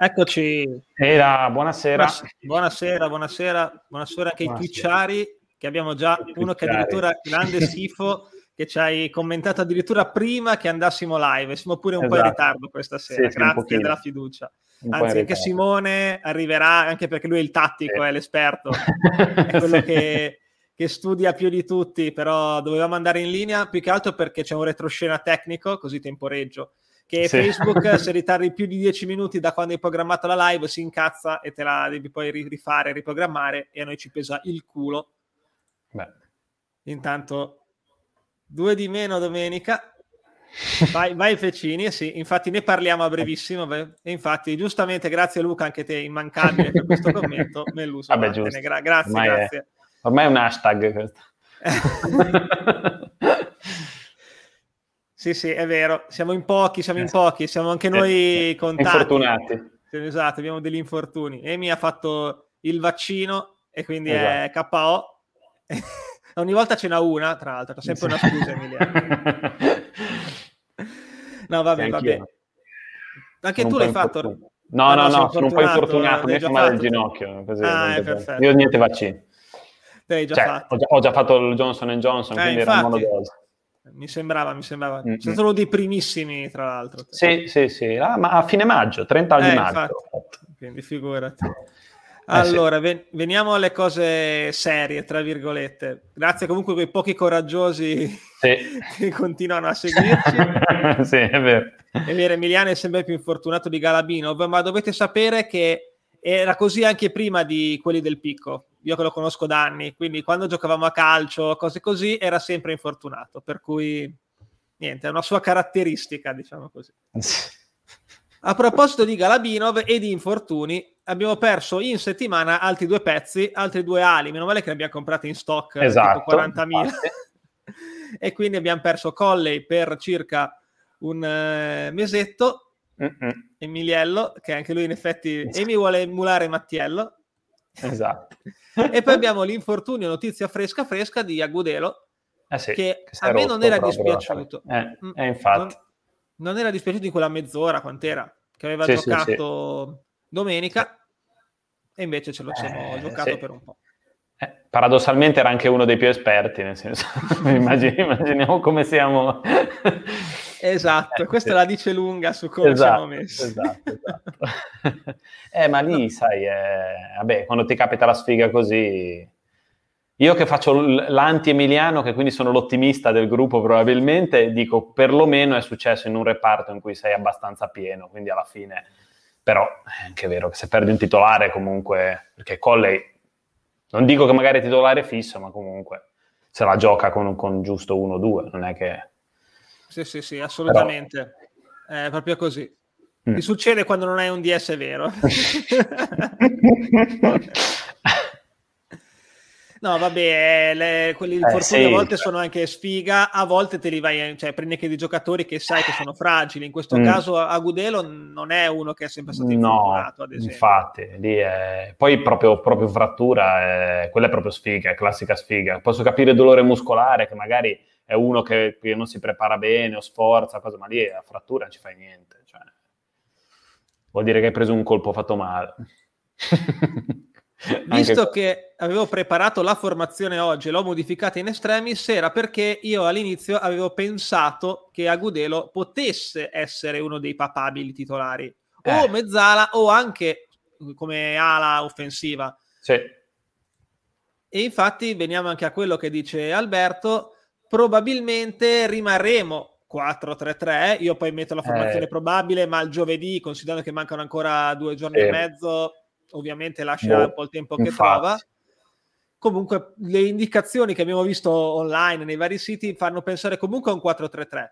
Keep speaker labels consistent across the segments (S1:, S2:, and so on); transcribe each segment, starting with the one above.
S1: Eccoci.
S2: Era, buonasera.
S1: Buonasera, buonasera, buonasera anche ai Twitchari, che abbiamo già uno che addirittura grande sifo, che ci hai commentato addirittura prima che andassimo live. Siamo pure un esatto. po' in esatto. ritardo questa sera, sì, grazie della fiducia. Anzi, anche Simone arriverà, anche perché lui è il tattico, sì. è l'esperto, è quello sì. che, che, studia più di tutti, però dovevamo andare in linea più che altro perché c'è un retroscena tecnico, così temporeggio che sì. Facebook se ritardi più di 10 minuti da quando hai programmato la live si incazza e te la devi poi rifare, riprogrammare e a noi ci pesa il culo. Beh. Intanto due di meno domenica. Vai, vai Fecini, sì, infatti ne parliamo a brevissimo. Beh. E infatti, giustamente, grazie Luca, anche te, immancabile per questo commento. Melluso,
S2: Vabbè, giusto.
S1: Gra- grazie, ormai grazie.
S2: È, ormai è un hashtag questo.
S1: Sì, sì, è vero. Siamo in pochi, siamo in eh, pochi, siamo anche noi contati.
S2: Infortunati.
S1: Esatto, abbiamo degli infortuni. Emi ha fatto il vaccino e quindi esatto. è KO. Ogni volta ce n'ha una, tra l'altro, c'è sempre una scusa, Emiliano. no, vabbè, vabbè. Anche tu l'hai fatto?
S2: No, no, no, no sono un po' infortunato, mi fa male il ginocchio. Così, ah, è perfetto. Io niente vaccini.
S1: Già cioè,
S2: ho, già, ho, già, fatto il Johnson Johnson, eh, quindi infatti, era monodose.
S1: Mi sembrava, mi sembrava. Mm-hmm. Sono uno dei primissimi, tra l'altro.
S2: Sì, sì, sì. Ah, ma a fine maggio, 30 eh, di maggio. Infatti,
S1: quindi figurati. Allora, eh sì. ven- veniamo alle cose serie, tra virgolette. Grazie comunque a quei pochi coraggiosi sì. che continuano a seguirci.
S2: sì, è vero.
S1: È vero, Emiliano è sempre più infortunato di Galabinov, ma dovete sapere che era così anche prima di quelli del picco io che lo conosco da anni, quindi quando giocavamo a calcio, cose così, era sempre infortunato, per cui niente, è una sua caratteristica, diciamo così. A proposito di Galabinov e di infortuni, abbiamo perso in settimana altri due pezzi, altri due ali, meno male che ne abbiamo comprati in stock
S2: esatto,
S1: tipo 40.000. e quindi abbiamo perso Colley per circa un uh, mesetto, Mm-mm. Emiliello, che anche lui in effetti, e mi vuole emulare Mattiello,
S2: Esatto.
S1: e poi abbiamo l'infortunio, notizia fresca fresca di Agudelo,
S2: eh sì,
S1: che, che a me non era dispiaciuto.
S2: Eh, mm, eh, infatti.
S1: Non, non, era dispiaciuto in quella mezz'ora, quant'era, che aveva sì, giocato sì, sì. domenica, e invece ce lo siamo eh, giocato per un po'.
S2: Eh, paradossalmente era anche uno dei più esperti, nel senso, immagini, immaginiamo come siamo
S1: Esatto, eh, questa la dice lunga su come esatto, siamo messi.
S2: Esatto, esatto. eh, ma lì, sai, eh, vabbè, quando ti capita la sfiga così... Io che faccio l'anti-emiliano, che quindi sono l'ottimista del gruppo probabilmente, dico perlomeno è successo in un reparto in cui sei abbastanza pieno, quindi alla fine... Però è anche vero che se perdi un titolare comunque... Perché Colley, non dico che magari è titolare fisso, ma comunque se la gioca con, con giusto uno o due, non è che
S1: sì, sì, sì, assolutamente. Però... È proprio così. Mm. Ti succede quando non hai un DS vero. No, vabbè, le, quelli infortuni eh, sì, a volte sono anche sfiga, a volte te li vai, cioè prendi anche dei giocatori che sai che sono fragili. In questo mm. caso Agudelo non è uno che è sempre stato infortunato,
S2: no, ad esempio. Infatti, è... poi proprio, proprio frattura, è... quella è proprio sfiga, è classica sfiga. Posso capire dolore muscolare che magari è uno che, che, non si prepara bene o sforza, cosa, ma lì a frattura non ci fai niente. Cioè, vuol dire che hai preso un colpo fatto male.
S1: Visto che avevo preparato la formazione oggi e l'ho modificata in estremis, era perché io all'inizio avevo pensato che Agudelo potesse essere uno dei papabili titolari, eh. o mezzala o anche come ala offensiva.
S2: Sì.
S1: E infatti veniamo anche a quello che dice Alberto, probabilmente rimarremo 4-3-3. Io poi metto la formazione eh. probabile, ma il giovedì, considerando che mancano ancora due giorni eh. e mezzo, ovviamente lascia no. un po' il tempo che Infatti. trova. Comunque, le indicazioni che abbiamo visto online nei vari siti fanno pensare comunque a un 4-3-3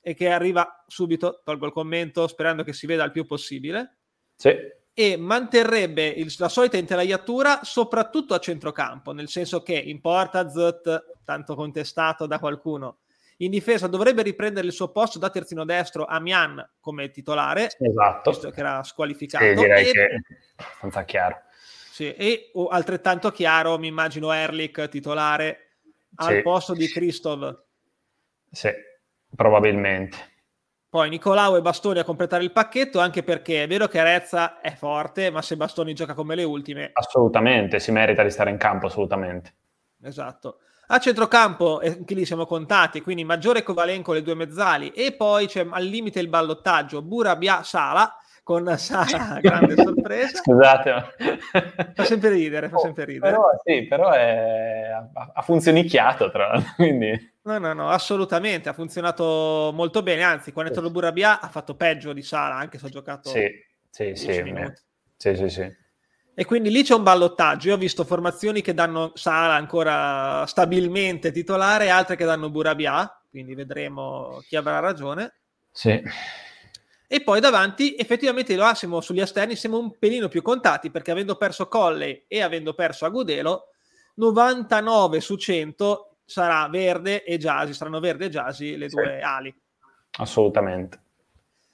S1: e che arriva subito, tolgo il commento, sperando che si veda il più possibile.
S2: Sì
S1: e manterrebbe il, la solita intelaiatura soprattutto a centrocampo, nel senso che in porta Zut, tanto contestato da qualcuno, in difesa dovrebbe riprendere il suo posto da terzino destro Amian come titolare,
S2: esatto.
S1: visto che era squalificato.
S2: Sì, direi e, che è abbastanza chiaro.
S1: Sì, e altrettanto chiaro, mi immagino Erlich titolare al sì. posto di Kristov.
S2: Sì, probabilmente.
S1: poi Nicolau e Bastoni a completare il pacchetto, anche perché è vero che Rezza è forte, ma se Bastoni gioca come le ultime...
S2: Assolutamente, si merita di stare in campo, assolutamente.
S1: Esatto. A centrocampo, anche lì siamo contati, quindi maggiore Kovalenko le due mezzali, e poi c'è al limite il ballottaggio Burabia Sala, con Sala, grande sorpresa.
S2: Scusate.
S1: Fa sempre ridere, fa oh, sempre ridere.
S2: Però, sì, però è... ha funzionicchiato, tra l'altro, quindi...
S1: No, no, no, assolutamente, ha funzionato molto bene, anzi, quando è entrato Burabia ha fatto peggio di Sala, anche se ho giocato
S2: Sì, sì, sì, sì, sì, sì.
S1: E quindi lì c'è un ballottaggio. Io ho visto formazioni che danno Sala ancora stabilmente titolare, altre che danno Burabia, quindi vedremo chi avrà ragione.
S2: Sì.
S1: E poi davanti, effettivamente, lo siamo sugli esterni, siamo un pelino più contati perché avendo perso Colley e avendo perso Agudelo, 99 su 100 sarà Verde e Giasi, saranno Verde e Giasi le due ali.
S2: Assolutamente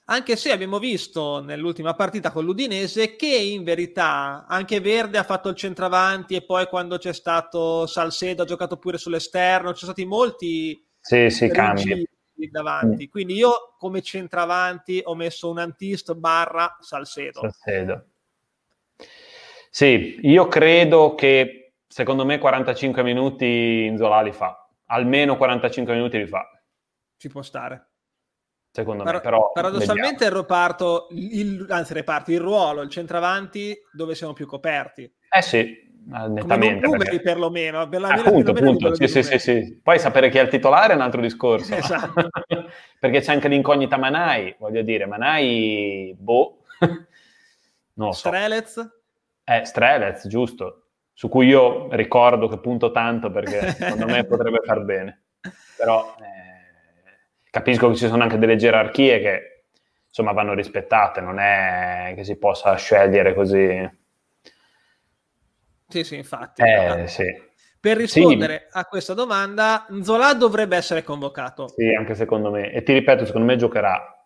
S1: anche se abbiamo visto nell'ultima partita con l'Udinese che in verità anche Verde ha fatto il centravanti e poi quando c'è stato Salcedo ha giocato pure sull'esterno, ci sono stati molti
S2: sì, sì, cambi
S1: davanti. Mm. Quindi io come centravanti ho messo un antist barra Salcedo.
S2: Salcedo. Sì, io credo che secondo me 45 minuti in Zola li fa, almeno 45 minuti li fa.
S1: Ci può stare
S2: secondo Par- me. Però
S1: paradossalmente vediamo. il reparto, il, anzi reparto, il ruolo, il centravanti dove siamo più coperti.
S2: Eh sì, nettamente.
S1: Come numeri perché... perlomeno.
S2: Per la appunto, appunto, sì, sì, sì, sì, Poi sapere chi è il titolare è un altro discorso.
S1: Esatto.
S2: perché c'è anche l'incognita Manai, voglio dire, Manai, boh, non lo so.
S1: Strelez?
S2: Eh, Strelez, giusto. Su cui io ricordo che punto tanto perché secondo me potrebbe far bene. Però... Eh, capisco che ci sono anche delle gerarchie che insomma vanno rispettate, non è che si possa scegliere così.
S1: Sì, sì, infatti.
S2: Eh, sì.
S1: Per rispondere sì. a questa domanda, Zola dovrebbe essere convocato.
S2: Sì, anche secondo me. E ti ripeto, secondo me giocherà.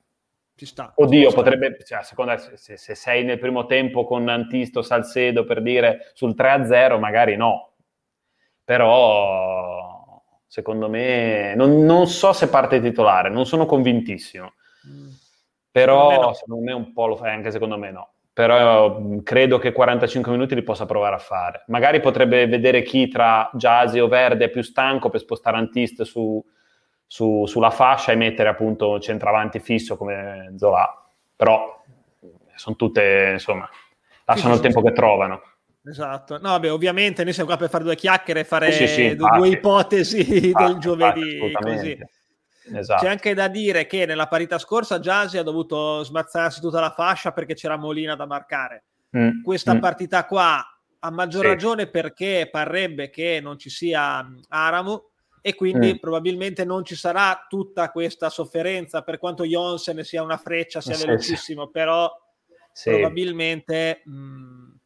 S1: Ci sta.
S2: Oddio,
S1: ci
S2: potrebbe, cioè, secondo se, se, sei nel primo tempo con Antisto, Salcedo per dire sul 3-0, magari no. Però secondo me, non, non, so se parte titolare, non sono convintissimo. Mm. Però secondo me, no. secondo me, un po' lo fai, anche secondo me no. Però mm, credo che 45 minuti li possa provare a fare. Magari potrebbe vedere chi tra Jasi o Verde è più stanco per spostare Antist su, su, sulla fascia e mettere appunto centravanti fisso come Zola. Però sono tutte, insomma, lasciano sì, il tempo sì. che trovano.
S1: Esatto, no, beh, ovviamente noi siamo qua per fare due chiacchiere e fare sì, sì, due, due ipotesi infatti, del giovedì. Così. Esatto. C'è anche da dire che nella parità scorsa Giasi ha dovuto smazzarsi tutta la fascia perché c'era Molina da marcare. Mm. Questa mm. partita qua a maggior sì. ragione perché parrebbe che non ci sia Aramu e quindi mm. probabilmente non ci sarà tutta questa sofferenza per quanto Jonsen sia una freccia, sia velocissimo, però probabilmente... Mh, mm,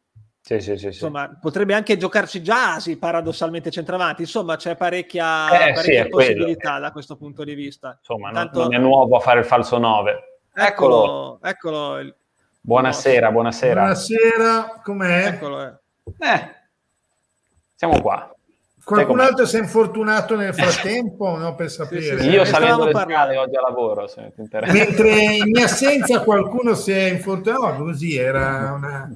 S2: sì, sì, sì,
S1: Insomma, potrebbe anche giocarci Giasi paradossalmente centravanti. Insomma, c'è parecchia, eh, parecchia possibilità quello. da questo punto di vista.
S2: Insomma, Intanto... non è nuovo a fare il falso 9.
S1: Eccolo, eccolo.
S2: Il... Buonasera, buonasera.
S3: Buonasera, com'è?
S1: Eccolo. Eh.
S2: eh. Siamo qua.
S3: Qualcun altro si è infortunato nel frattempo? no, per sapere.
S2: Sì, sì, Io salendo le scale oggi a lavoro.
S3: Mentre in mia assenza qualcuno si è infortunato, no, così era una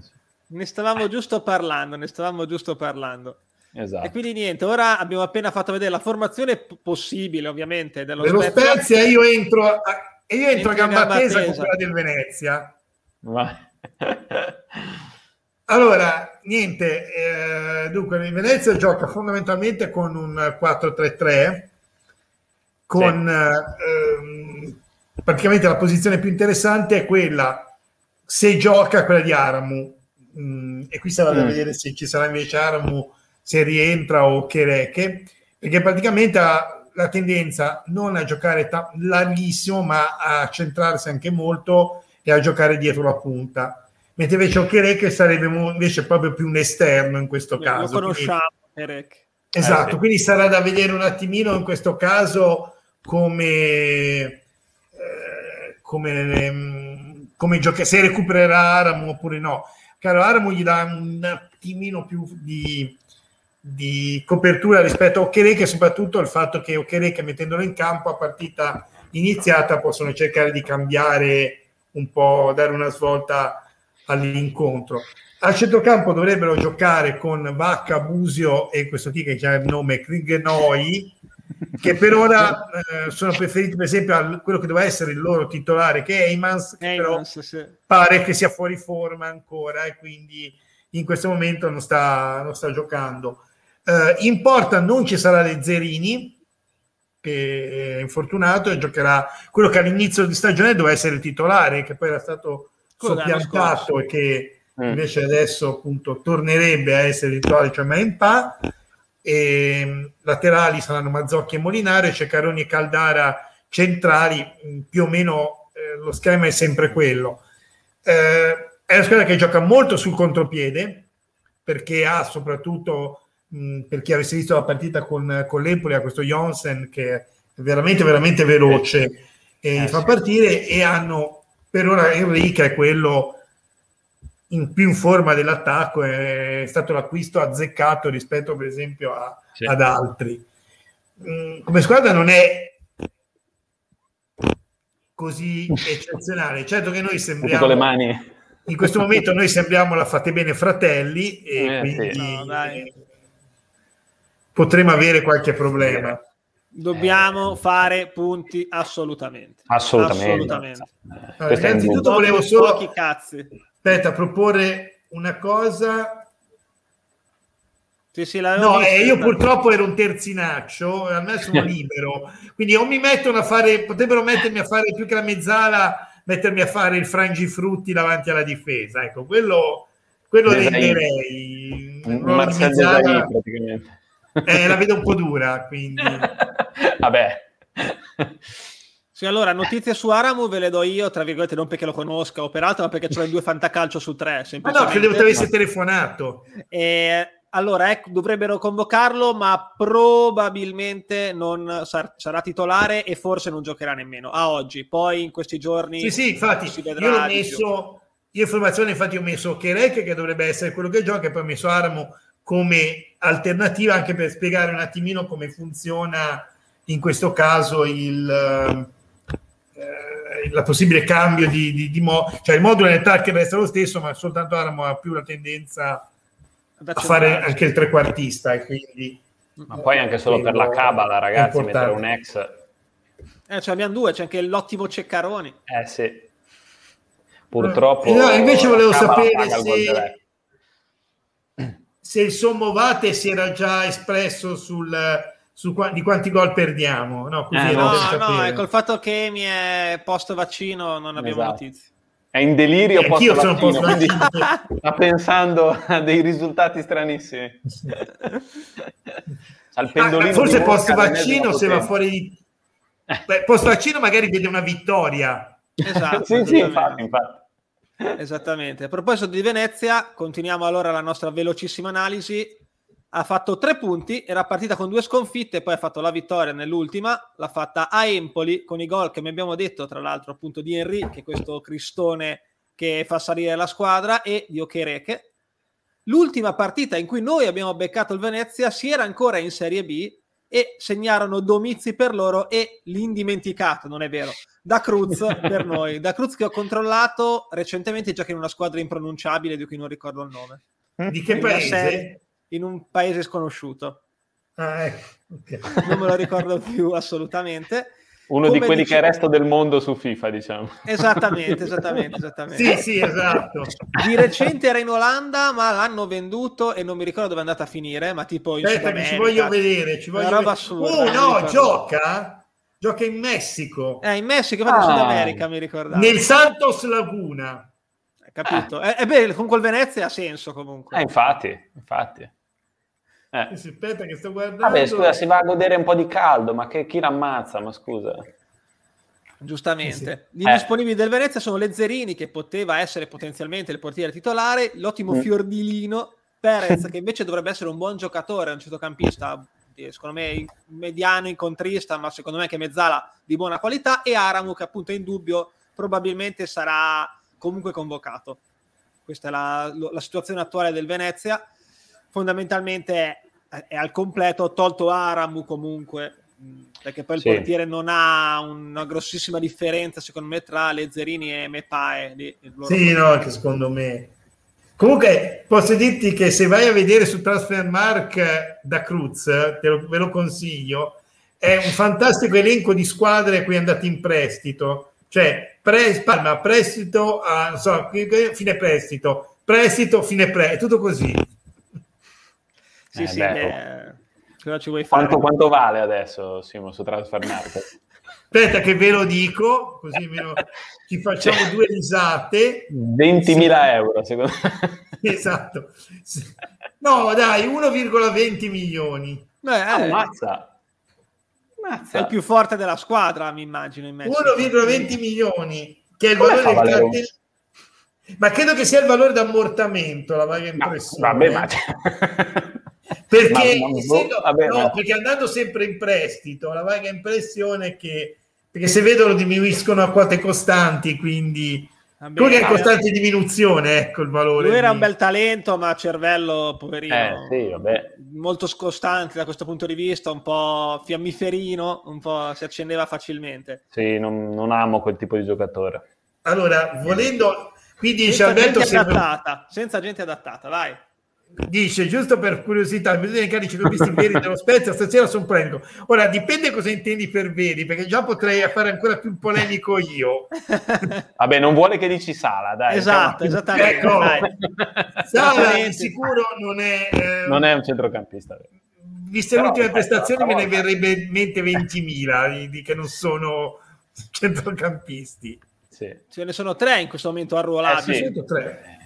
S1: ne stavamo giusto parlando, ne stavamo giusto parlando.
S2: Esatto.
S1: E quindi niente, ora abbiamo appena fatto vedere la formazinya possibile, ovviamente, dello,
S3: dello Spezia. Spezia. Io entro, a, io entro a gamba, gamba tesa con quella del Venezia.
S2: Ma...
S3: allora, niente, eh, dunque il Venezia gioca fondamentalmente con un 4-3-3, con sì. eh, praticamente la posizione più interessante è quella, se gioca quella di Aramu, Mm, e qui sarà da mm. vedere se ci sarà invece Aramu, se rientra o Chereche, perché praticamente ha la tendenza non a giocare ta- larghissimo, ma a centrarsi anche molto e a giocare dietro la punta. Mentre invece Okereke sarebbe invece proprio più un esterno in questo caso.
S1: Lo conosciamo, Okereke.
S3: Esatto, eh, quindi sarà da vedere un attimino in questo caso come, eh, come, come gioca- se recupererà Aramu oppure no. Caro Aramo gli dà un attimino più di, di copertura rispetto a Okereke, soprattutto il fatto che Okereke mettendolo in campo a partita iniziata possono cercare di cambiare un po', dare una svolta all'incontro. Al centrocampo dovrebbero giocare con Vacca, Busio e questo qui che ha il nome Krigenoi, che per ora eh, sono preferiti per esempio a quello che doveva essere il loro titolare che è Eymans, che Eymans, però sì. pare che sia fuori forma ancora e quindi in questo momento non sta, non sta giocando. Eh, in porta non ci sarà Lezzerini, che è infortunato e giocherà quello che all'inizio di stagione doveva essere il titolare, che poi era stato soppiantato e che mm. invece adesso appunto tornerebbe a essere il titolare, cioè Maimpa. E mm, laterali saranno Mazzocchi e Molinare, Ceccaroni e Caldara centrali, mm, più o meno eh, lo schema è sempre quello. Eh, è una squadra che gioca molto sul contropiede perché ha soprattutto mh, per chi avesse visto la partita con, con l'Empoli ha questo Jonsen che è veramente veramente veloce e eh, fa partire e hanno per ora Enrique è quello in più in forma dell'attacco è stato l'acquisto azzeccato rispetto per esempio a, sì. ad altri mh, come squadra non è così eccezionale certo che noi sembriamo con le mani in questo momento noi sembriamo la fate bene fratelli e eh, quindi sì. no, potremo avere qualche problema.
S1: Dobbiamo eh. fare punti assolutamente.
S2: Assolutamente. assolutamente.
S3: Allora, innanzitutto volevo solo cazzi. Aspetta, proporre una cosa.
S1: Sì, sì,
S3: no, eh, io purtroppo ero un terzinaccio, a me sono libero, quindi o mi mettono a fare, potrebbero mettermi a fare più che la mezzala mettermi a fare il frangifrutti davanti alla difesa. Ecco, quello, quello renderei. Praticamente. Eh, la vedo un po' dura, quindi...
S2: Vabbè.
S1: Sì, allora, notizie su Aramu ve le do io, tra virgolette, non perché lo conosca o peraltro, ma perché c'ho due fantacalcio su tre.
S3: Ma no, credevo ti avesse telefonato.
S1: E allora, ecco, dovrebbero convocarlo, ma probabilmente non sar- sarà titolare e forse non giocherà nemmeno a oggi. Poi in questi giorni.
S3: Sì, sì, infatti, io ho messo. Io informazione, infatti, ho messo Kerek che dovrebbe essere quello che gioca, e poi ho messo Aramo come alternativa anche per spiegare un attimino come funziona in questo caso il. Eh, la possibile cambio di, di, di mo- cioè il modulo nel target resta lo stesso, ma soltanto Aramo ha più la tendenza a fare anche il trequartista e quindi
S2: ma poi anche solo per la cabala ragazzi mettere un ex
S1: eh, cioè abbiamo due c'è anche l'ottimo Ceccaroni.
S2: Eh sì. Purtroppo
S3: no, invece volevo sapere se, se il Sommovate si era già espresso sul, su qua, di quanti gol perdiamo no,
S1: così eh, no, no, ecco il fatto che mi è post vaccino non abbiamo esatto. notizie
S2: è in delirio eh, post vaccino, post quindi sta pensando a dei risultati stranissimi.
S3: Al pendolino ah, forse post vaccino se va fuori di... Beh, post vaccino magari vede una vittoria.
S1: Esatto. sì, sì, infatti, infatti. Esattamente. A proposito di Venezia, continuiamo allora la nostra velocissima analisi ha fatto tre punti, era partita con due sconfitte, poi ha fatto la vittoria nell'ultima, l'ha fatta a Empoli con i gol che mi abbiamo detto, tra l'altro appunto di Henry, che è questo cristone che fa salire la squadra, e di Okereke. L'ultima partita in cui noi abbiamo beccato il Venezia si era ancora in Serie B e segnarono Domizi per loro e l'indimenticato, non è vero, da Cruz per noi. Da Cruz che ho controllato recentemente gioca in una squadra impronunciabile di cui non ricordo il nome.
S3: Di che paese?
S1: In un paese sconosciuto.
S3: Ah, ecco.
S1: okay. Non me lo ricordo più assolutamente.
S2: Uno Come di quelli dicevo... che è resto del mondo su FIFA, diciamo.
S1: Esattamente, esattamente, esattamente.
S3: sì, sì, esatto.
S1: Di recente era in Olanda, ma l'hanno venduto e non mi ricordo dove è andata a finire, ma tipo in
S3: Aspetta, ci voglio vedere, ci voglio roba assurda. Oh, no, gioca? Gioca in Messico.
S1: Eh, in Messico, ma ah. Sud America, mi ricordavo.
S3: Nel Santos Laguna.
S1: Capito? Eh. E, beh, con quel Venezia ha senso comunque.
S2: Eh, infatti, infatti.
S3: Eh. Aspetta che sto guardando.
S2: Vabbè, scusa, si va a godere un po' di caldo, ma che, chi l'ammazza? Ma scusa.
S1: Giustamente. Sì, Gli indisponibili eh. del Venezia sono Lezzerini, che poteva essere potenzialmente il portiere titolare, l'ottimo mm. Fiordilino, Perez, che invece dovrebbe essere un buon giocatore, un centrocampista, secondo me mediano, incontrista, ma secondo me anche mezzala di buona qualità, e Aramu, che appunto è in dubbio, probabilmente sarà comunque convocato. Questa è la, la situazione attuale del Venezia. Fondamentalmente è, è, al completo, tolto Aramu comunque, perché poi il sì. portiere non ha una grossissima differenza secondo me tra Lezzerini e Mepae.
S3: Sì, no, anche secondo me. Comunque posso dirti che se vai a vedere su Transfermark da Cruz, te lo, ve lo consiglio, è un fantastico elenco di squadre a cui è andato in prestito. Cioè, pre, Palma, prestito, a, non so, fine prestito, prestito, fine prestito, è tutto così.
S1: Sì, eh, sì, beh,
S2: cosa ci vuoi fare? Quanto, quanto vale adesso, Simo, su Transfer Market?
S3: Aspetta che ve lo dico, così meno, ci facciamo cioè, due risate.
S2: 20.000 euro, secondo
S3: me. Esatto. No, dai, 1,20 milioni.
S2: Beh, eh, Ammazza.
S1: Mazza. È il più forte della squadra, mi immagino.
S3: 1,20 milioni, che è il Come valore del cartello. Ma credo che sia il valore d'ammortamento, la vaga impressione. No, vabbè, ma... perché, ma, ma, essendo, vabbè, no, perché andando sempre in prestito, la vaga impressione è che perché se vedono diminuiscono a quote costanti, quindi Vabbè, Lui è in costante diminuzione, ecco il valore.
S1: Lui era
S3: di...
S1: un bel talento, ma cervello, poverino,
S2: eh, sì,
S1: molto scostante da questo punto di vista, un po' fiammiferino, un po' si accendeva facilmente.
S2: Sì, non, non amo quel tipo di giocatore.
S3: Allora, volendo... Qui dice
S1: senza Alberto... Gente adattata, senza gente adattata, vai.
S3: Dice, giusto per curiosità, bisogna i carici visti veri dello Spezia, stasera sono prego. Ora, dipende cosa intendi per veri, perché già potrei fare ancora più polemico io.
S2: Vabbè, non vuole che dici Sala, dai.
S1: Esatto, diciamo. esattamente. Ecco,
S3: Sala di sicuro non è...
S2: Eh, non è un centrocampista.
S3: Viste le ultime prestazioni me ne verrebbe in mente 20.000 di, di che non sono centrocampisti.
S1: Sì. Ce ne sono tre in questo momento arruolati.
S3: Eh, sì. tre.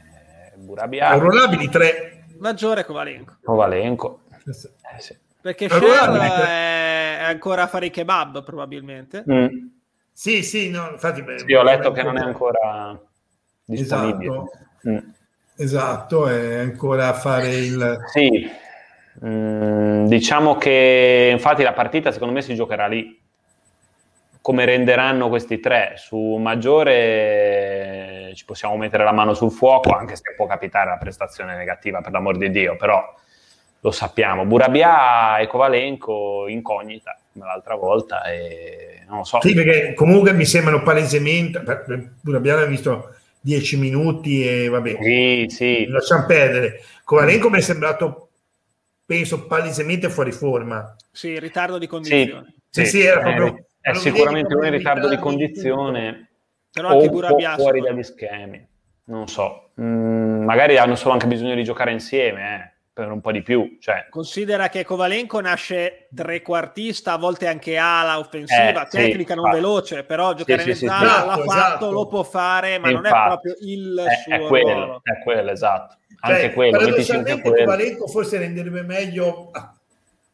S2: Eh, Burabia.
S3: Arruolabili tre
S1: maggiore Kovalenko.
S2: Kovalenko.
S1: Eh, sì. Perché Scher è ancora a fare i kebab probabilmente. Mm.
S3: Sì, sì, no, infatti... Beh,
S2: sì, ho letto che non è ancora disponibile.
S3: Esatto, mm. esatto è ancora a fare il...
S2: Sì, mm, diciamo che infatti la partita secondo me si giocherà lì. Come renderanno questi tre? Su maggiore ci possiamo mettere la mano sul fuoco, anche se può capitare la prestazione negativa, per l'amor di Dio, però lo sappiamo. Burabia e Kovalenko incognita come l'altra volta e non lo so.
S3: Sì, perché comunque mi sembrano palesemente, Burabia l'ha visto 10 minuti e vabbè,
S2: sì, sì.
S3: lasciamo perdere. Kovalenko mi è sembrato, penso, palesemente fuori forma.
S1: Sì, ritardo di condizione.
S3: Sì, sì, sì era proprio...
S2: È, è sicuramente un ritardo di condizione però anche o Burabia fuori dagli schemi. Non so, mm, magari hanno solo anche bisogno di giocare insieme, eh, per un po' di più. Cioè.
S1: Considera che Kovalenko nasce trequartista, a volte anche ala offensiva, eh, tecnica sì, non veloce, però giocare sì, in mezzala sì, l'ha esatto, fatto, esatto. lo può fare, ma infatti, non è proprio il
S2: è,
S1: suo è
S2: quello,
S1: ruolo.
S2: È quello, esatto. Anche cioè, quello.
S3: Paradossalmente Kovalenko forse renderebbe meglio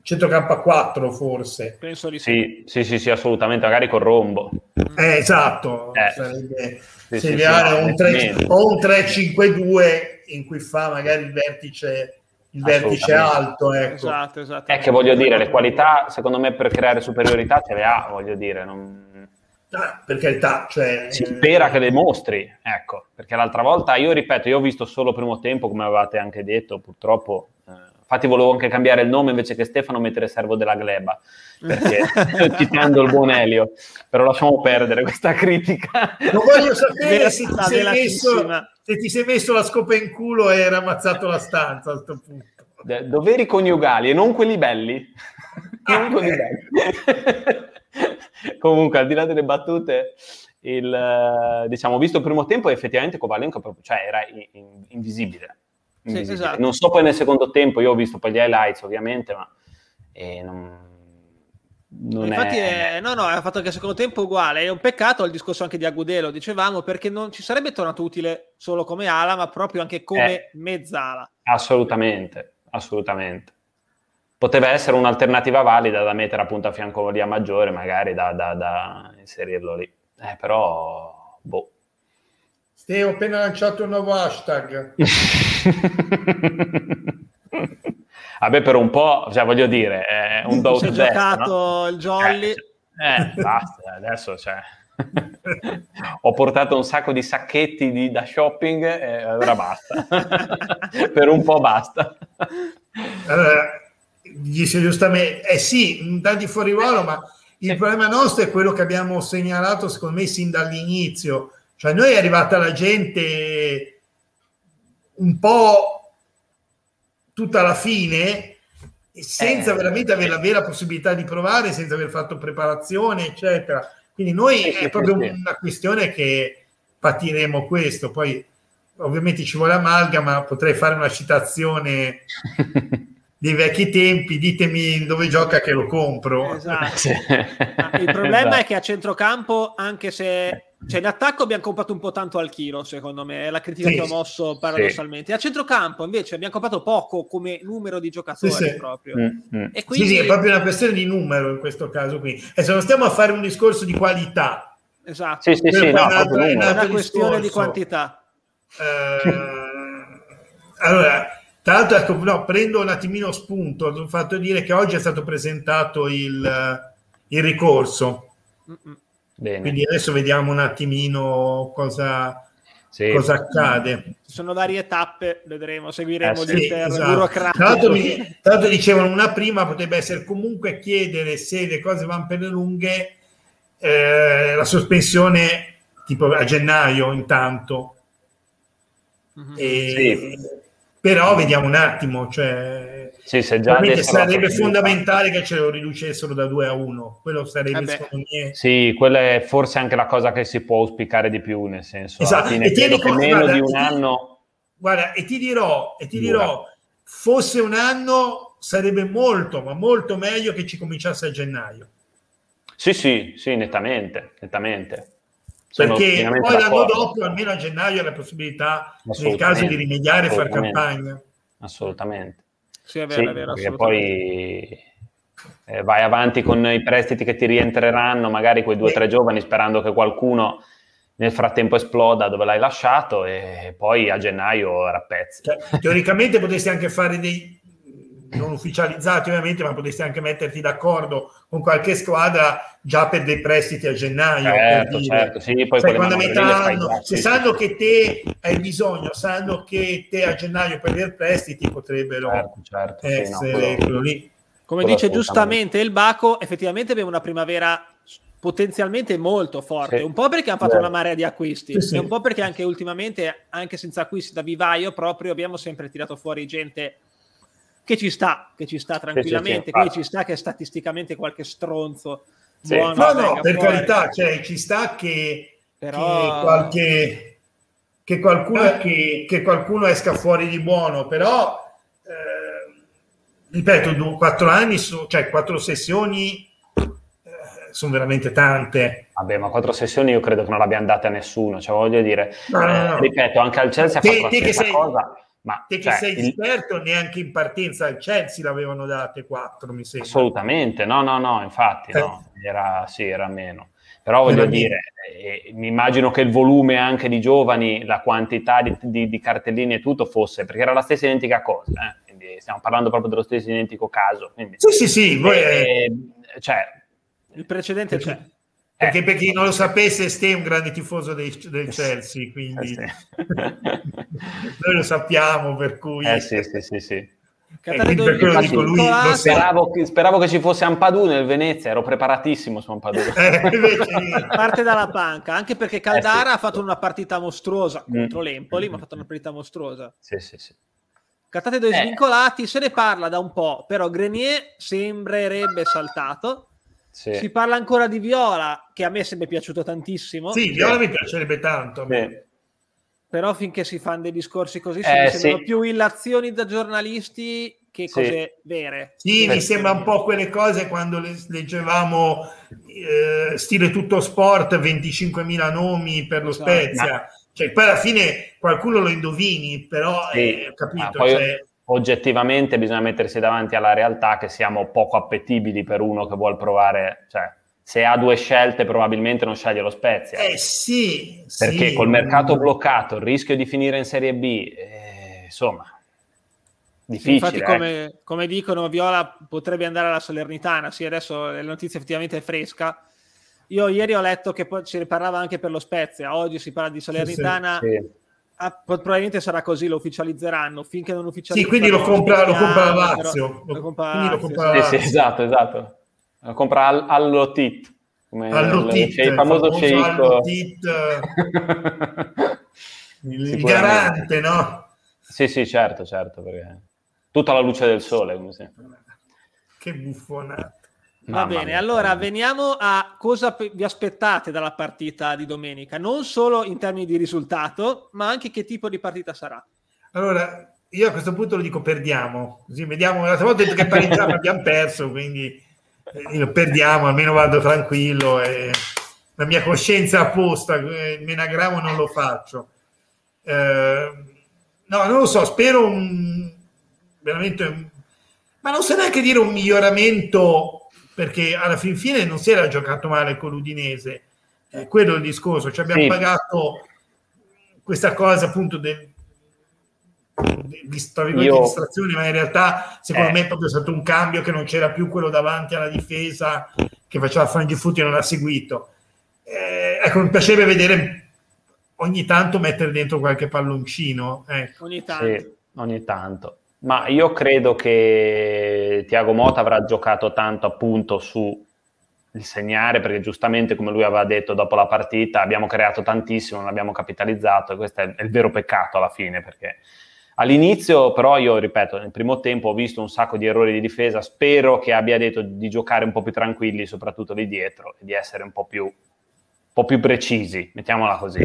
S3: centrocampo a 4 forse.
S1: Penso di
S2: sì. Sì, sì, sì, assolutamente, magari con Rombo.
S3: Eh, esatto, eh. sarebbe sì, sì, sì, no, un 3, o un 3-5-2 in cui fa magari il vertice il vertice alto. Ecco.
S1: Esatto, esatto.
S2: È che voglio dire, le qualità, secondo me, per creare superiorità ce le ha, voglio dire. Non...
S3: Ah, per carità, cioè...
S2: Si spera che le mostri, ecco, perché l'altra volta, io ripeto, io ho visto solo primo tempo, come avevate anche detto, purtroppo eh, Infatti volevo anche cambiare il nome invece che Stefano mettere Servo della Gleba, perché citando il buon Elio, però lasciamo perdere questa critica.
S3: Non voglio sapere se ti, sei messo, se ti sei messo la scopa in culo e hai ramazzato la stanza a questo punto.
S2: De- doveri coniugali e non quelli belli. non quelli belli. Comunque, al di là delle battute, il, diciamo, visto il primo tempo, effettivamente Kovalenko cioè, era in, in, invisibile sì, esatto. Non so poi nel secondo tempo, io ho visto poi gli highlights ovviamente, ma eh, non,
S1: non Infatti, è... È, no, no, ha fatto anche il secondo tempo uguale. È un peccato il discorso anche di Agudelo, dicevamo, perché non ci sarebbe tornato utile solo come ala, ma proprio anche come eh, mezzala.
S2: Assolutamente, assolutamente. Poteva essere un'alternativa valida da mettere appunto a fianco di a maggiore, magari da, da, da inserirlo lì. Eh, però, boh.
S3: Sì, ho appena lanciato un nuovo hashtag.
S2: Vabbè, per un po', cioè, voglio dire, è un do
S1: Si è giocato no? il jolly.
S2: Eh, eh basta, adesso cioè. ho portato un sacco di sacchetti di, da shopping e ora basta. per un po' basta.
S3: Allora, dice giustamente, eh sì, tanti fuori ruolo, ma il sì. problema nostro è quello che abbiamo segnalato, secondo me, sin dall'inizio. Cioè, noi è arrivata la gente un po' tutta alla fine, senza eh, veramente avere la vera possibilità di provare, senza aver fatto preparazione, eccetera. Quindi noi sì, è sì, proprio una questione che patiremo questo. Poi ovviamente ci vuole amalgama, potrei fare una citazione dei vecchi tempi, ditemi dove gioca che lo compro.
S1: Esatto. Il problema esatto. è che a centrocampo, anche se cioè in attacco abbiamo comprato un po' tanto al chilo, secondo me, è la critica sì, che ho mosso paradossalmente. Sì. A centrocampo invece abbiamo comprato poco come numero di giocatori sì, proprio. Mm,
S3: mm. E quindi... Sì, sì, è proprio una questione di numero in questo caso qui. Adesso non stiamo a fare un discorso di qualità.
S1: Esatto.
S2: Sì, sì, sì, no,
S1: è una questione di quantità.
S3: Eh, allora, tra l'altro, ecco, no, prendo un attimino spunto. Ho fatto dire che oggi è stato presentato il, il ricorso. Bene. Quindi adesso vediamo un attimino cosa, sì. cosa accade.
S1: Ci sono varie tappe, vedremo, seguiremo
S3: eh, sì, esatto. Tra l'altro, mi, tra l'altro dicevano una prima potrebbe essere comunque chiedere se le cose vanno per le lunghe eh, la sospensione tipo a gennaio intanto. Mm-hmm. E, sì. Però vediamo un attimo, cioè
S2: sì, se già
S3: sarebbe fondamentale che ce lo riducessero da 2 a 1. Quello sarebbe eh secondo me.
S2: Sì, quella è forse anche la cosa che si può auspicare di più, nel senso esatto. alla fine credo che meno guarda, di un anno.
S3: Guarda, e ti dirò, e ti dirò, fosse un anno sarebbe molto, ma molto meglio che ci cominciasse a gennaio.
S2: Sì, sì, sì, nettamente, nettamente.
S3: Perché poi l'anno dopo, almeno a gennaio, la possibilità, nel caso di rimediare, far campagna.
S2: Assolutamente.
S1: Sì, è vero, sì, è vero.
S2: Perché poi eh, vai avanti con i prestiti che ti rientreranno, magari quei due o tre giovani, sperando che qualcuno nel frattempo esploda dove l'hai lasciato e poi a gennaio rappezzi.
S3: Cioè, teoricamente potresti anche fare dei non ufficializzati ovviamente, ma potresti anche metterti d'accordo con qualche squadra già per dei prestiti a gennaio.
S2: Certo, certo. Sì, poi
S3: quando metà anno, se sanno che te hai bisogno, sanno che te a gennaio per dei prestiti potrebbero certo, certo, essere sì, no, lì.
S1: Come dice giustamente il Baco, effettivamente abbiamo una primavera potenzialmente molto forte, sì. un po' perché hanno fatto una marea di acquisti sì, sì. e un po' perché anche ultimamente, anche senza acquisti da vivaio, proprio abbiamo sempre tirato fuori gente che ci sta, che ci sta tranquillamente, quindi ci sta che statisticamente qualche stronzo
S3: buono. No, no, per fuori. carità, cioè, ci sta che, però... che qualche che qualcuno, che, che qualcuno, esca fuori di buono, però eh, ripeto, due, quattro anni, su, cioè quattro sessioni eh, sono veramente tante.
S2: Vabbè, ma quattro sessioni io credo che non l'abbiano date a nessuno, cioè voglio dire, no, no, no. Eh, ripeto, anche al Chelsea ha fatto la stessa sei... cosa
S3: ma, Te che cioè, sei il... esperto, neanche in partenza al Chelsea l'avevano date 4, mi sembra.
S2: Assolutamente, no, no, no, infatti, eh. no. Era, sì, era meno. Però voglio era dire, eh, mi immagino che il volume anche di giovani, la quantità di, di, di, cartellini e tutto fosse, perché era la stessa identica cosa, eh? quindi stiamo parlando proprio dello stesso identico caso. Quindi,
S3: sì, sì, sì. Voi,
S1: eh, cioè, il precedente c'è.
S3: Perché per chi non lo sapesse, Ste è un grande tifoso dei, del Chelsea, quindi eh sì. noi lo sappiamo, per cui...
S2: Eh sì, sì, sì, sì. Lui, speravo, che, speravo, che ci fosse Ampadu nel Venezia, ero preparatissimo su Ampadu.
S1: Eh, Parte dalla panca, anche perché Caldara eh sì. ha fatto una partita mostruosa contro mm. l'Empoli, ma ha fatto una partita mostruosa.
S2: Sì, sì, sì.
S1: Cattate due eh. svincolati, se ne parla da un po', però Grenier sembrerebbe saltato sì. Si parla ancora di Viola, che a me sarebbe piaciuto tantissimo.
S3: Sì, Viola mi piacerebbe tanto.
S1: Però finché si fanno dei discorsi così, eh, sembrano sì. più illazioni da giornalisti che cose vere.
S3: Sì, mi sembra un po' quelle cose quando leggevamo eh, stile tutto sport, 25.000 nomi per lo esatto. Spezia. Ma... Cioè, poi alla fine qualcuno lo indovini, però sì. eh, capito. Ah,
S2: poi... Cioè, oggettivamente bisogna mettersi davanti alla realtà che siamo poco appetibili per uno che vuole provare, cioè se ha due scelte probabilmente non sceglie lo Spezia.
S3: Eh sì,
S2: perché
S3: sì.
S2: col mercato bloccato, il rischio di finire in Serie B, eh, insomma, difficile.
S1: Sì, infatti come, come, dicono Viola potrebbe andare alla Salernitana, sì adesso la notizia effettivamente è fresca. Io ieri ho letto che poi si parlava anche per lo Spezia, oggi si parla di Salernitana. Sì, sì Ah, probabilmente sarà così, lo ufficializzeranno. Finché non ufficializzeranno.
S3: Sì, quindi lo compra, lo compra la Lazio. Lo, lo compra
S2: Lazio, lo compra sì, sì, esatto, esatto. Lo compra al, all'Otit.
S3: Come All'Otit, il, il famoso sceicco. il garante, no?
S2: Sì, sì, certo, certo, perché tutta la luce del sole, come sempre.
S3: Che buffonata.
S1: Va Mamma bene, mia. allora veniamo a cosa vi aspettate dalla partita di domenica, non solo in termini di risultato, ma anche che tipo di partita sarà.
S3: Allora, io a questo punto lo dico perdiamo, così vediamo, l'altra volta ho detto che pareggiamo abbiamo perso, quindi eh, lo perdiamo, almeno vado tranquillo e la mia coscienza a posta, il menagramo non lo faccio. Eh, no, non lo so, spero un, veramente, un, ma non so neanche dire un miglioramento perché alla fin fine non si era giocato male con l'Udinese, eh, quello è il discorso, ci abbiamo sì. pagato questa cosa appunto del, di, di distrazione, ma in realtà secondo eh. me è proprio stato un cambio che non c'era più quello davanti alla difesa che faceva Frangifuti e non ha seguito. Eh, ecco, mi piacerebbe vedere ogni tanto mettere dentro qualche palloncino. Ecco.
S2: Ogni tanto. Sì, ogni tanto. Ma io credo che Tiago Mota avrà giocato tanto appunto su il segnare, perché giustamente, come lui aveva detto dopo la partita, abbiamo creato tantissimo, non abbiamo capitalizzato e questo è, il vero peccato alla fine, perché all'inizio, però, io ripeto, nel primo tempo ho visto un sacco di errori di difesa, spero che abbia detto di giocare un po' più tranquilli, soprattutto lì dietro, e di essere un po' più, un po più precisi, mettiamola così.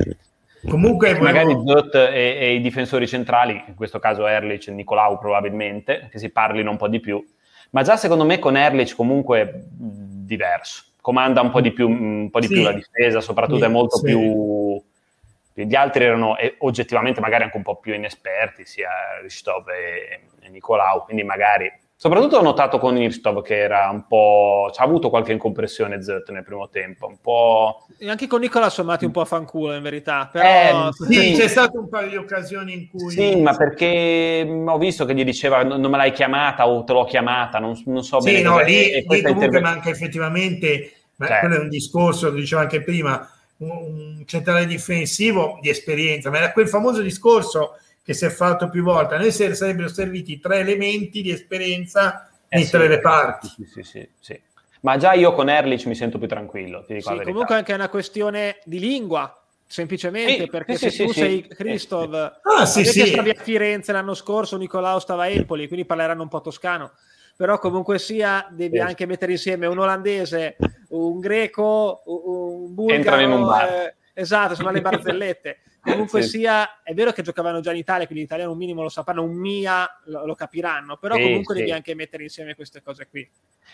S3: Comunque
S2: magari Zot e, e, i difensori centrali, in questo caso Erlich e Nicolau probabilmente, che si parlino un po' di più, ma già secondo me con Erlich comunque diverso, comanda un po' di più, un po di sì. più la difesa, soprattutto sì, è molto sì. più... Gli altri erano oggettivamente magari anche un po' più inesperti, sia Ristov e, e Nicolau, quindi magari Soprattutto ho notato con Irstov che era un po'. ci ha avuto qualche incompressione Z nel primo tempo, un po'.
S1: E anche con Nicola sommati un po' a fanculo in verità. Però...
S3: Eh, sì, c'è stato un paio di occasioni in cui.
S2: Sì, ma perché ho visto che gli diceva non me l'hai chiamata o te l'ho chiamata, non, non so
S3: sì, bene. no, lì, lì comunque interve... manca effettivamente, ma certo. quello è un discorso, lo diceva anche prima, un, un centrale difensivo di esperienza, ma era quel famoso discorso che si è fatto più volte. A noi sarebbero serviti tre elementi di esperienza eh nei sì, tre reparti.
S2: Sì, sì, sì, sì, Ma già io con Erlich mi sento più tranquillo. Ti dico
S1: sì, comunque anche una questione di lingua, semplicemente, perché se tu sei Christoph,
S3: ah, sì, sì.
S1: stavi a Firenze l'anno scorso, Nicolao stava a Empoli, quindi parleranno un po' toscano. Però comunque sia, devi anche mettere insieme un olandese, un greco, un bulgaro.
S2: Entrano in un bar. Eh,
S1: esatto, sono le barzellette. Comunque sì. sia, è vero che giocavano già in Italia, quindi l'italiano un minimo lo sapranno, un MIA lo, lo capiranno, però sì, comunque sì. devi anche mettere insieme queste cose qui.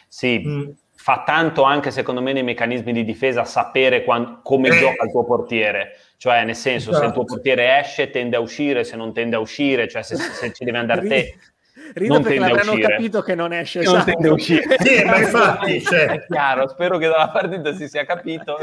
S2: Sì, mm. fa tanto anche secondo me nei meccanismi di difesa sapere quando, come eh. gioca il tuo portiere, cioè nel senso esatto. se il tuo esatto. portiere esce tende a uscire, se non tende a uscire, cioè se, se ci deve andare te
S1: Rido non perché l'avranno capito che non esce
S2: non esatto. tende a uscire.
S3: Sì, ma infatti cioè.
S2: è chiaro spero che dalla partita si sia capito.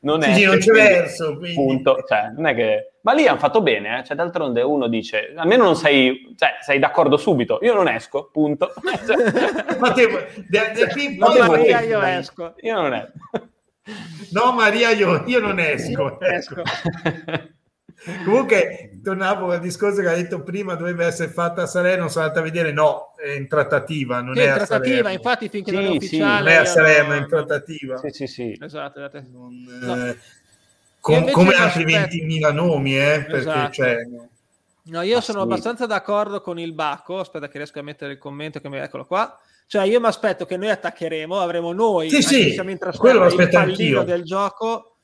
S3: Non è sì, non c'è verso quindi.
S2: punto. Cioè, non è che ma lì hanno fatto bene eh? cioè, d'altronde uno dice almeno non sei cioè, sei d'accordo subito. Io non esco punto.
S3: Cioè, ma te, de, de
S1: Pippo, no, Maria io esco.
S2: Io non esco
S3: no Maria io, io non esco, esco. Comunque, tornavo al discorso che ha detto prima, dovrebbe essere fatta a Salerno, sono andata a vedere, no, è in trattativa, non sì, è in trattativa,
S1: infatti finché sì, non è ufficiale.
S3: Sì, non è a Salerno, è in trattativa.
S2: Sì, sì, sì.
S1: Esatto, esatto.
S3: Non, no. eh, com, come altri 20.000 nomi, eh, perché esatto. cioè,
S1: No, io sono abbastanza d'accordo con il Bacco. Aspetta, che riesco a mettere il commento. Che mi... Eccolo qua. Cioè, io mi aspetto che noi attaccheremo, avremo noi,
S3: sì, sì,
S1: siamo in trasferta, il pallino del gioco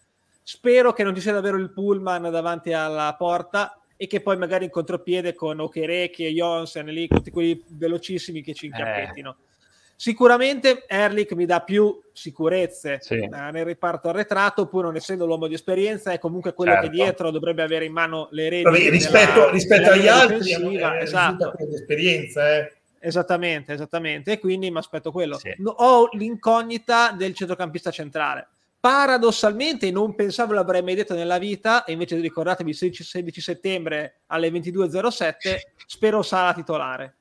S1: Spero che non ci sia davvero il pullman davanti alla porta e che poi magari in contropiede con Okereke e Jonsen lì, tutti quelli velocissimi che ci incappettino. Eh. Sicuramente Erlich mi dà più sicurezze sì. eh, nel riparto arretrato, pur non essendo l'uomo di esperienza, è comunque quello certo. che dietro dovrebbe avere in mano le redini.
S3: rispetto, della, rispetto della agli altri, è, esatto. esperienza. Eh.
S1: Esattamente, esattamente. E quindi mi aspetto quello. Sì. Ho l'incognita del centrocampista centrale paradossalmente non pensavo l'avrei mai detto nella vita e invece ricordatevi il 16, 16 settembre alle 22.07 spero sarà titolare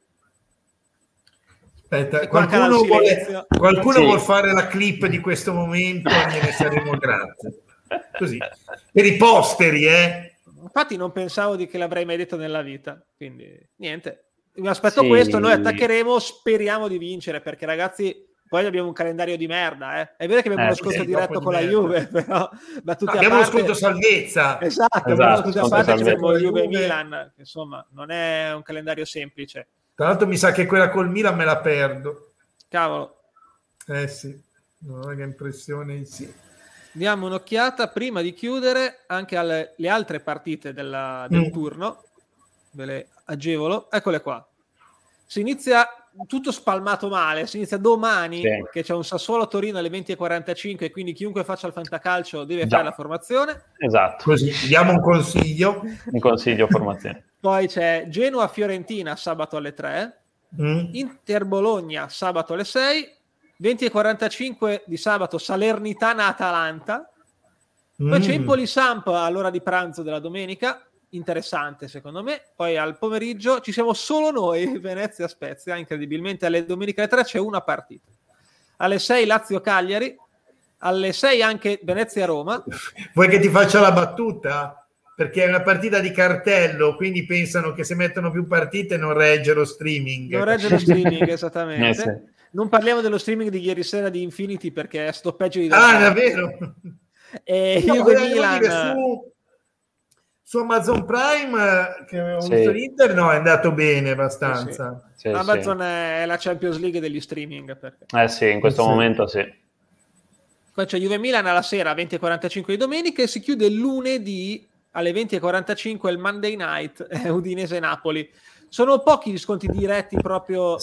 S3: Aspetta, qualcuno, vuole, qualcuno sì. vuole fare la clip di questo momento e gliene saremo grati così per i posteri eh
S1: Infatti non pensavo di che l'avrei mai detto nella vita, quindi niente. Mi aspetto sì. questo, noi attaccheremo, speriamo di vincere, perché ragazzi poi abbiamo un calendario di merda, eh. È vero che abbiamo eh, uno sconto sì, diretto con la Juve, però
S3: battuti abbiamo uno sconto salvezza.
S1: Esatto, esatto abbiamo uno sconto a parte, abbiamo Juve e Milan, insomma, non è un calendario semplice.
S3: Tra l'altro mi sa che quella col Milan me la perdo.
S1: Cavolo.
S3: Eh sì, non ho che impressione sì.
S1: Diamo un'occhiata prima di chiudere anche alle altre partite della, del mm. turno. Ve le agevolo. Eccole qua. Si inizia tutto spalmato male. Si inizia domani, sì. che c'è un Sassuolo Torino alle 20.45, quindi chiunque faccia il fantacalcio deve Già. fare la formazione.
S2: Esatto.
S3: Così diamo un consiglio.
S2: un consiglio formazione.
S1: Poi c'è Genoa Fiorentina sabato alle 3, mm. Inter Bologna sabato alle 6, 20.45 di sabato Salernitana Atalanta. Poi mm. c'è Empoli Samp all'ora di pranzo della domenica interessante secondo me. Poi al pomeriggio ci siamo solo noi, Venezia Spezia, incredibilmente alle domeniche alle 3 c'è una partita. Alle 6 Lazio Cagliari, alle 6 anche Venezia Roma.
S3: Vuoi che ti faccia la battuta? Perché è una partita di cartello, quindi pensano che se mettono più partite non regge lo streaming.
S1: Non regge lo streaming, esattamente. eh sì. Non parliamo dello streaming di ieri sera di Infinity perché è sto peggio di...
S3: Ah, davvero?
S1: E no, Milan...
S3: Su su Amazon Prime che avevo sì. visto l'Inter no è andato bene abbastanza.
S1: Sì, sì. Amazon è la Champions League degli streaming
S2: perché... eh sì in questo momento sì.
S1: Poi c'è Juve Milan alla sera alle 20.45 di domenica e si chiude lunedì alle 20.45 il Monday Night eh, Udinese Napoli sono pochi gli sconti diretti proprio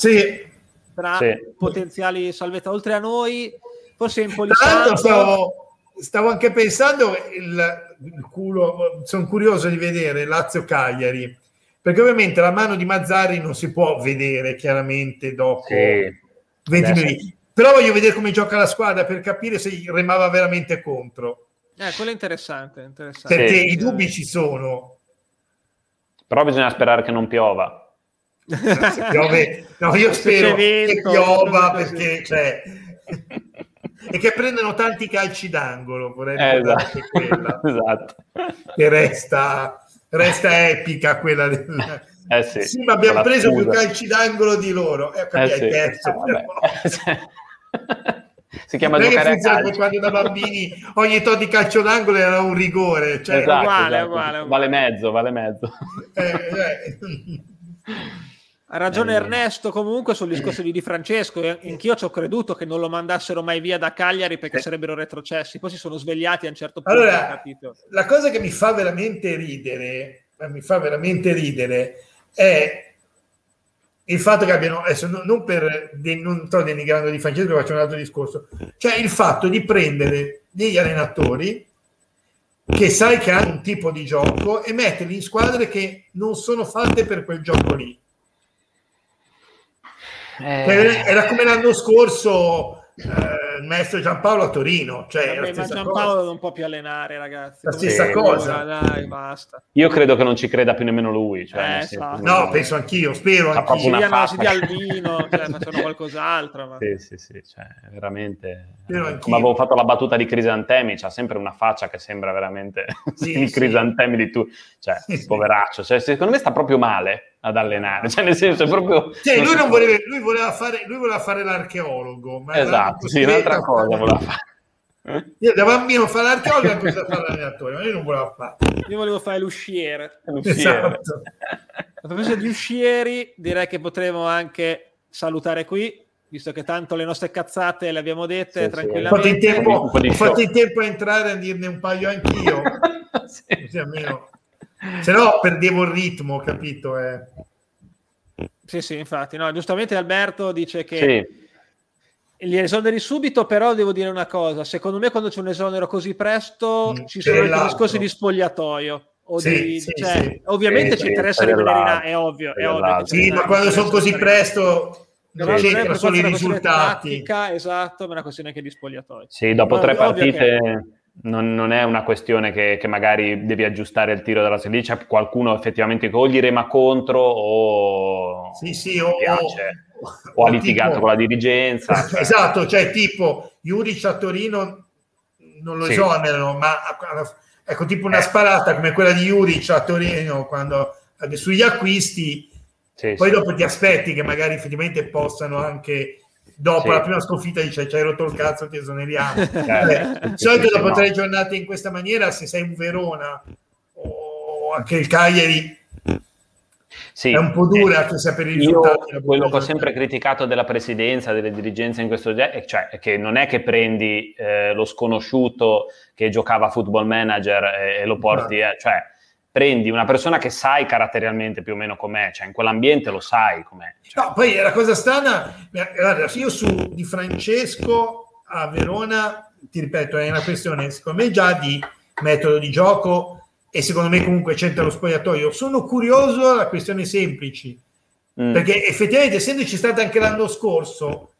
S1: tra potenziali salvezza oltre a noi forse in Polisanto
S3: stavo, stavo anche pensando il culo, sono curioso di vedere Lazio Cagliari, perché ovviamente la mano di Mazzari non si può vedere chiaramente dopo sì. 20 minuti. Però voglio vedere come gioca la squadra per capire se remava veramente contro.
S1: Eh, quello è interessante, interessante.
S3: Perché sì. i dubbi ci sono.
S2: Però bisogna sperare che non piova.
S3: piove, no, io spero vento, che piova perché cioè, e che prendono tanti calci d'angolo, vorrei eh, esatto. quella, esatto. che resta, resta epica quella del...
S2: Eh sì,
S3: sì, ma abbiamo preso scusa. più calci d'angolo di loro. Eh, eh sì. perso,
S2: ah, si chiama giocare a calcio.
S3: quando da bambini ogni tot di calcio d'angolo era un rigore. Cioè,
S2: esatto, uguale, esatto. Uguale, uguale. Vale mezzo, vale mezzo. Eh, eh.
S1: Ha ragione eh, Ernesto comunque sul discorso di Di Francesco. Anch'io ci ho creduto che non lo mandassero mai via da Cagliari perché eh. sarebbero retrocessi. Poi si sono svegliati a un certo punto.
S3: Allora, la cosa che mi fa veramente ridere, eh, mi fa veramente ridere, è il fatto che abbiano, adesso non, per, non sto denigrando Di Francesco, faccio un altro discorso, cioè il fatto di prendere degli allenatori che sai che hanno un tipo di gioco e metterli in squadre che non sono fatte per quel gioco lì eh... Era come l'anno scorso eh, il maestro Giampaolo a Torino. Cioè
S1: Vabbè, ma Giampaolo cosa. non può più allenare, ragazzi.
S3: La stessa sì, cosa.
S1: Dai, basta.
S2: Io credo che non ci creda più nemmeno lui. Cioè,
S3: eh, esatto. No, penso anch'io, spero.
S1: Anch'io. Una no, si dia al vino, cioè, facciano qualcos'altro. Ma...
S2: Sì, sì, sì, cioè, veramente. Come avevo fatto la battuta di Crisantemi, c'ha sempre una faccia che sembra veramente sì, il Crisantemi di tu. Cioè, poveraccio. Cioè, secondo me sta proprio male ad allenare, cioè nel senso è proprio...
S3: Cioè, lui, non voleva, lui, voleva fare, lui voleva fare l'archeologo,
S2: ma esatto, sì, un'altra cosa voleva fare.
S3: Io da bambino fare l'archeologo e poi fare l'allenatore, ma io non volevo fare.
S1: Io volevo fare l'usciere. l'usciere. Esatto. A proposito di uscieri, direi che potremo anche salutare qui, visto che tanto le nostre cazzate le abbiamo dette sì, tranquillamente.
S3: Sì. Ho fatto in tempo, ho fatto in tempo a entrare a dirne un paio anch'io. sì. Così almeno se no perdevo il ritmo, capito? Eh.
S1: Sì, sì, infatti. No, giustamente Alberto dice che sì. Li esoneri subito, però devo dire una cosa. Secondo me quando c'è un esonero così presto mm, ci sono anche discorsi di spogliatoio. Sì, di, sì, cioè, sì. Ovviamente ci interessa rimanere in A, è ovvio. È ovvio
S3: sì, ma quando sono così presto non c'entrano solo i risultati.
S1: Tattica, esatto, ma è una questione anche di spogliatoio.
S2: Sì, dopo no, tre partite... Che non, non, è una questione che, che, magari devi aggiustare il tiro della serie, c'è qualcuno effettivamente o gli rema contro o,
S3: sì, sì, o, piace,
S2: o, o ha litigato tipo, con la dirigenza.
S3: Cioè. Esatto, cioè tipo Juric a Torino non lo sì. esonerano, ma ecco, tipo una sparata come quella di Juric a Torino quando sugli acquisti, sì, poi dopo ti aspetti che magari effettivamente possano anche dopo sì. la prima sconfitta dice ci hai rotto il cazzo ti esoneriamo certo. di solito dopo no. tre giornate in questa maniera se sei un Verona o anche il Cagliari sì, è un po' dura
S2: eh, che per i risultati. Io, quello che ho sempre criticato della presidenza, delle dirigenze in questo genere, cioè che non è che prendi eh, lo sconosciuto che giocava a football manager e, e lo porti, eh, cioè prendi una persona che sai caratterialmente più o meno com'è, cioè in quell'ambiente lo sai com'è. Cioè.
S3: No, poi la cosa strana, guarda, io su di Francesco a Verona, ti ripeto, è una questione secondo me già di metodo di gioco e secondo me comunque c'entra lo spogliatoio. Sono curioso la questione semplici, mm. perché effettivamente essendoci stato anche l'anno scorso,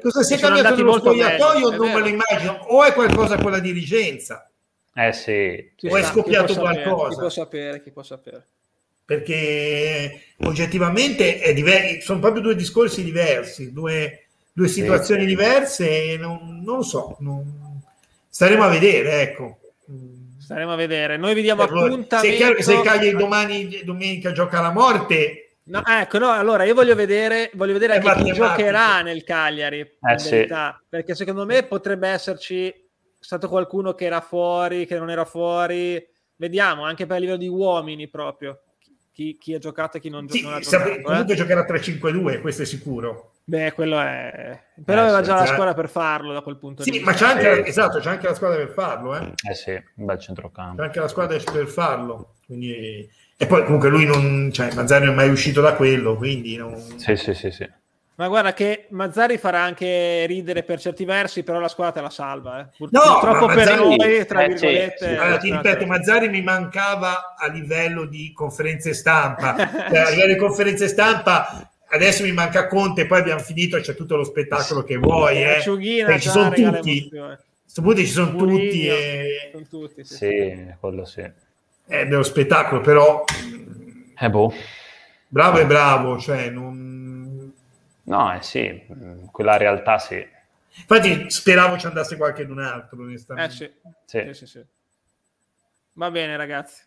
S3: cosa si è cambiato nello spogliatoio non me lo immagino, o è qualcosa con la dirigenza.
S2: Eh sì.
S3: o è scoppiato chi qualcosa.
S1: Chi può sapere, chi può sapere.
S3: Perché oggettivamente diver- sono proprio due discorsi diversi, due, due situazioni sì. diverse, non, non, lo so, non... staremo a vedere, ecco.
S1: Staremo a vedere. Noi vediamo appuntamento.
S3: Se è chiaro che se il Cagliari domani, domenica gioca la morte.
S1: No, ecco, no, allora io voglio vedere, voglio vedere anche chi giocherà nel Cagliari,
S2: eh, sì.
S1: perché secondo me potrebbe esserci stato qualcuno che era fuori, che non era fuori. Vediamo, anche per livello di uomini proprio, chi, chi ha giocato e chi non,
S3: sì,
S1: non ha
S3: giocato. Eh. Comunque eh? giocherà 3-5-2, questo è sicuro.
S1: Beh, quello è... Però eh, aveva già la squadra per farlo da quel punto
S3: sì,
S1: di vista.
S3: Sì, ma c'è anche, esatto, c'è anche la squadra per farlo. Eh,
S2: eh sì, un bel centrocampo.
S3: C'è anche la squadra per farlo. Quindi... E poi comunque lui non... Cioè, Mazzari non è mai uscito da quello, quindi... Non...
S2: Sì, sì, sì, sì.
S1: Ma guarda che Mazzari farà anche ridere per certi versi, però la squadra te la salva. Eh. Pur-
S3: no,
S1: purtroppo per
S3: Mazzari,
S1: noi, tra eh, virgolette... Sì, sì.
S3: Allora, ti ripeto, Mazzari mi mancava a livello di conferenze stampa. cioè, a livello di conferenze stampa adesso mi manca Conte, poi abbiamo finito, c'è tutto lo spettacolo che vuoi. Eh.
S1: ci
S3: sono tutti. A questo punto ci sono Purino, tutti.
S2: E... Sono tutti sì, sì, quello sì.
S3: È dello spettacolo, però...
S2: Eh boh.
S3: Bravo e bravo, cioè non...
S2: No, eh sì, quella realtà sì.
S3: Infatti speravo ci andasse qualche d'un altro, onestamente.
S1: Eh sì. Sì. Sì, sì, sì. Va bene, ragazzi.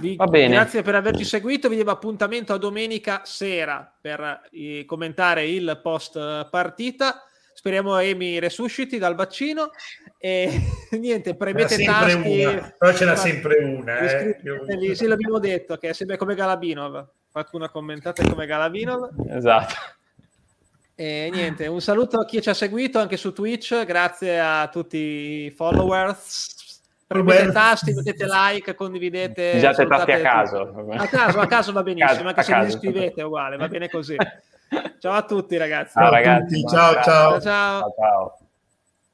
S1: Vi, grazie per averci seguito. Vi diamo appuntamento a domenica sera per eh, commentare il post partita. Speriamo Emi resusciti dal vaccino. E niente, premete tasti.
S3: Una, però ce n'è sempre una. Eh.
S1: Sì, l'abbiamo detto che è sempre come Galabinov. Qualcuno ha commentato come Galabinov.
S2: Esatto.
S1: E niente, un saluto a chi ci ha seguito anche su Twitch. Grazie a tutti i followers premete tasti, mettete like, condividete.
S2: Usate tasti a caso.
S1: A caso, a caso va benissimo, anche se vi iscrivete è uguale, va bene così. Ciao a tutti ragazzi.
S2: Ciao, ragazzi.
S3: Ciao, ciao.
S1: ciao. ciao.
S2: ciao.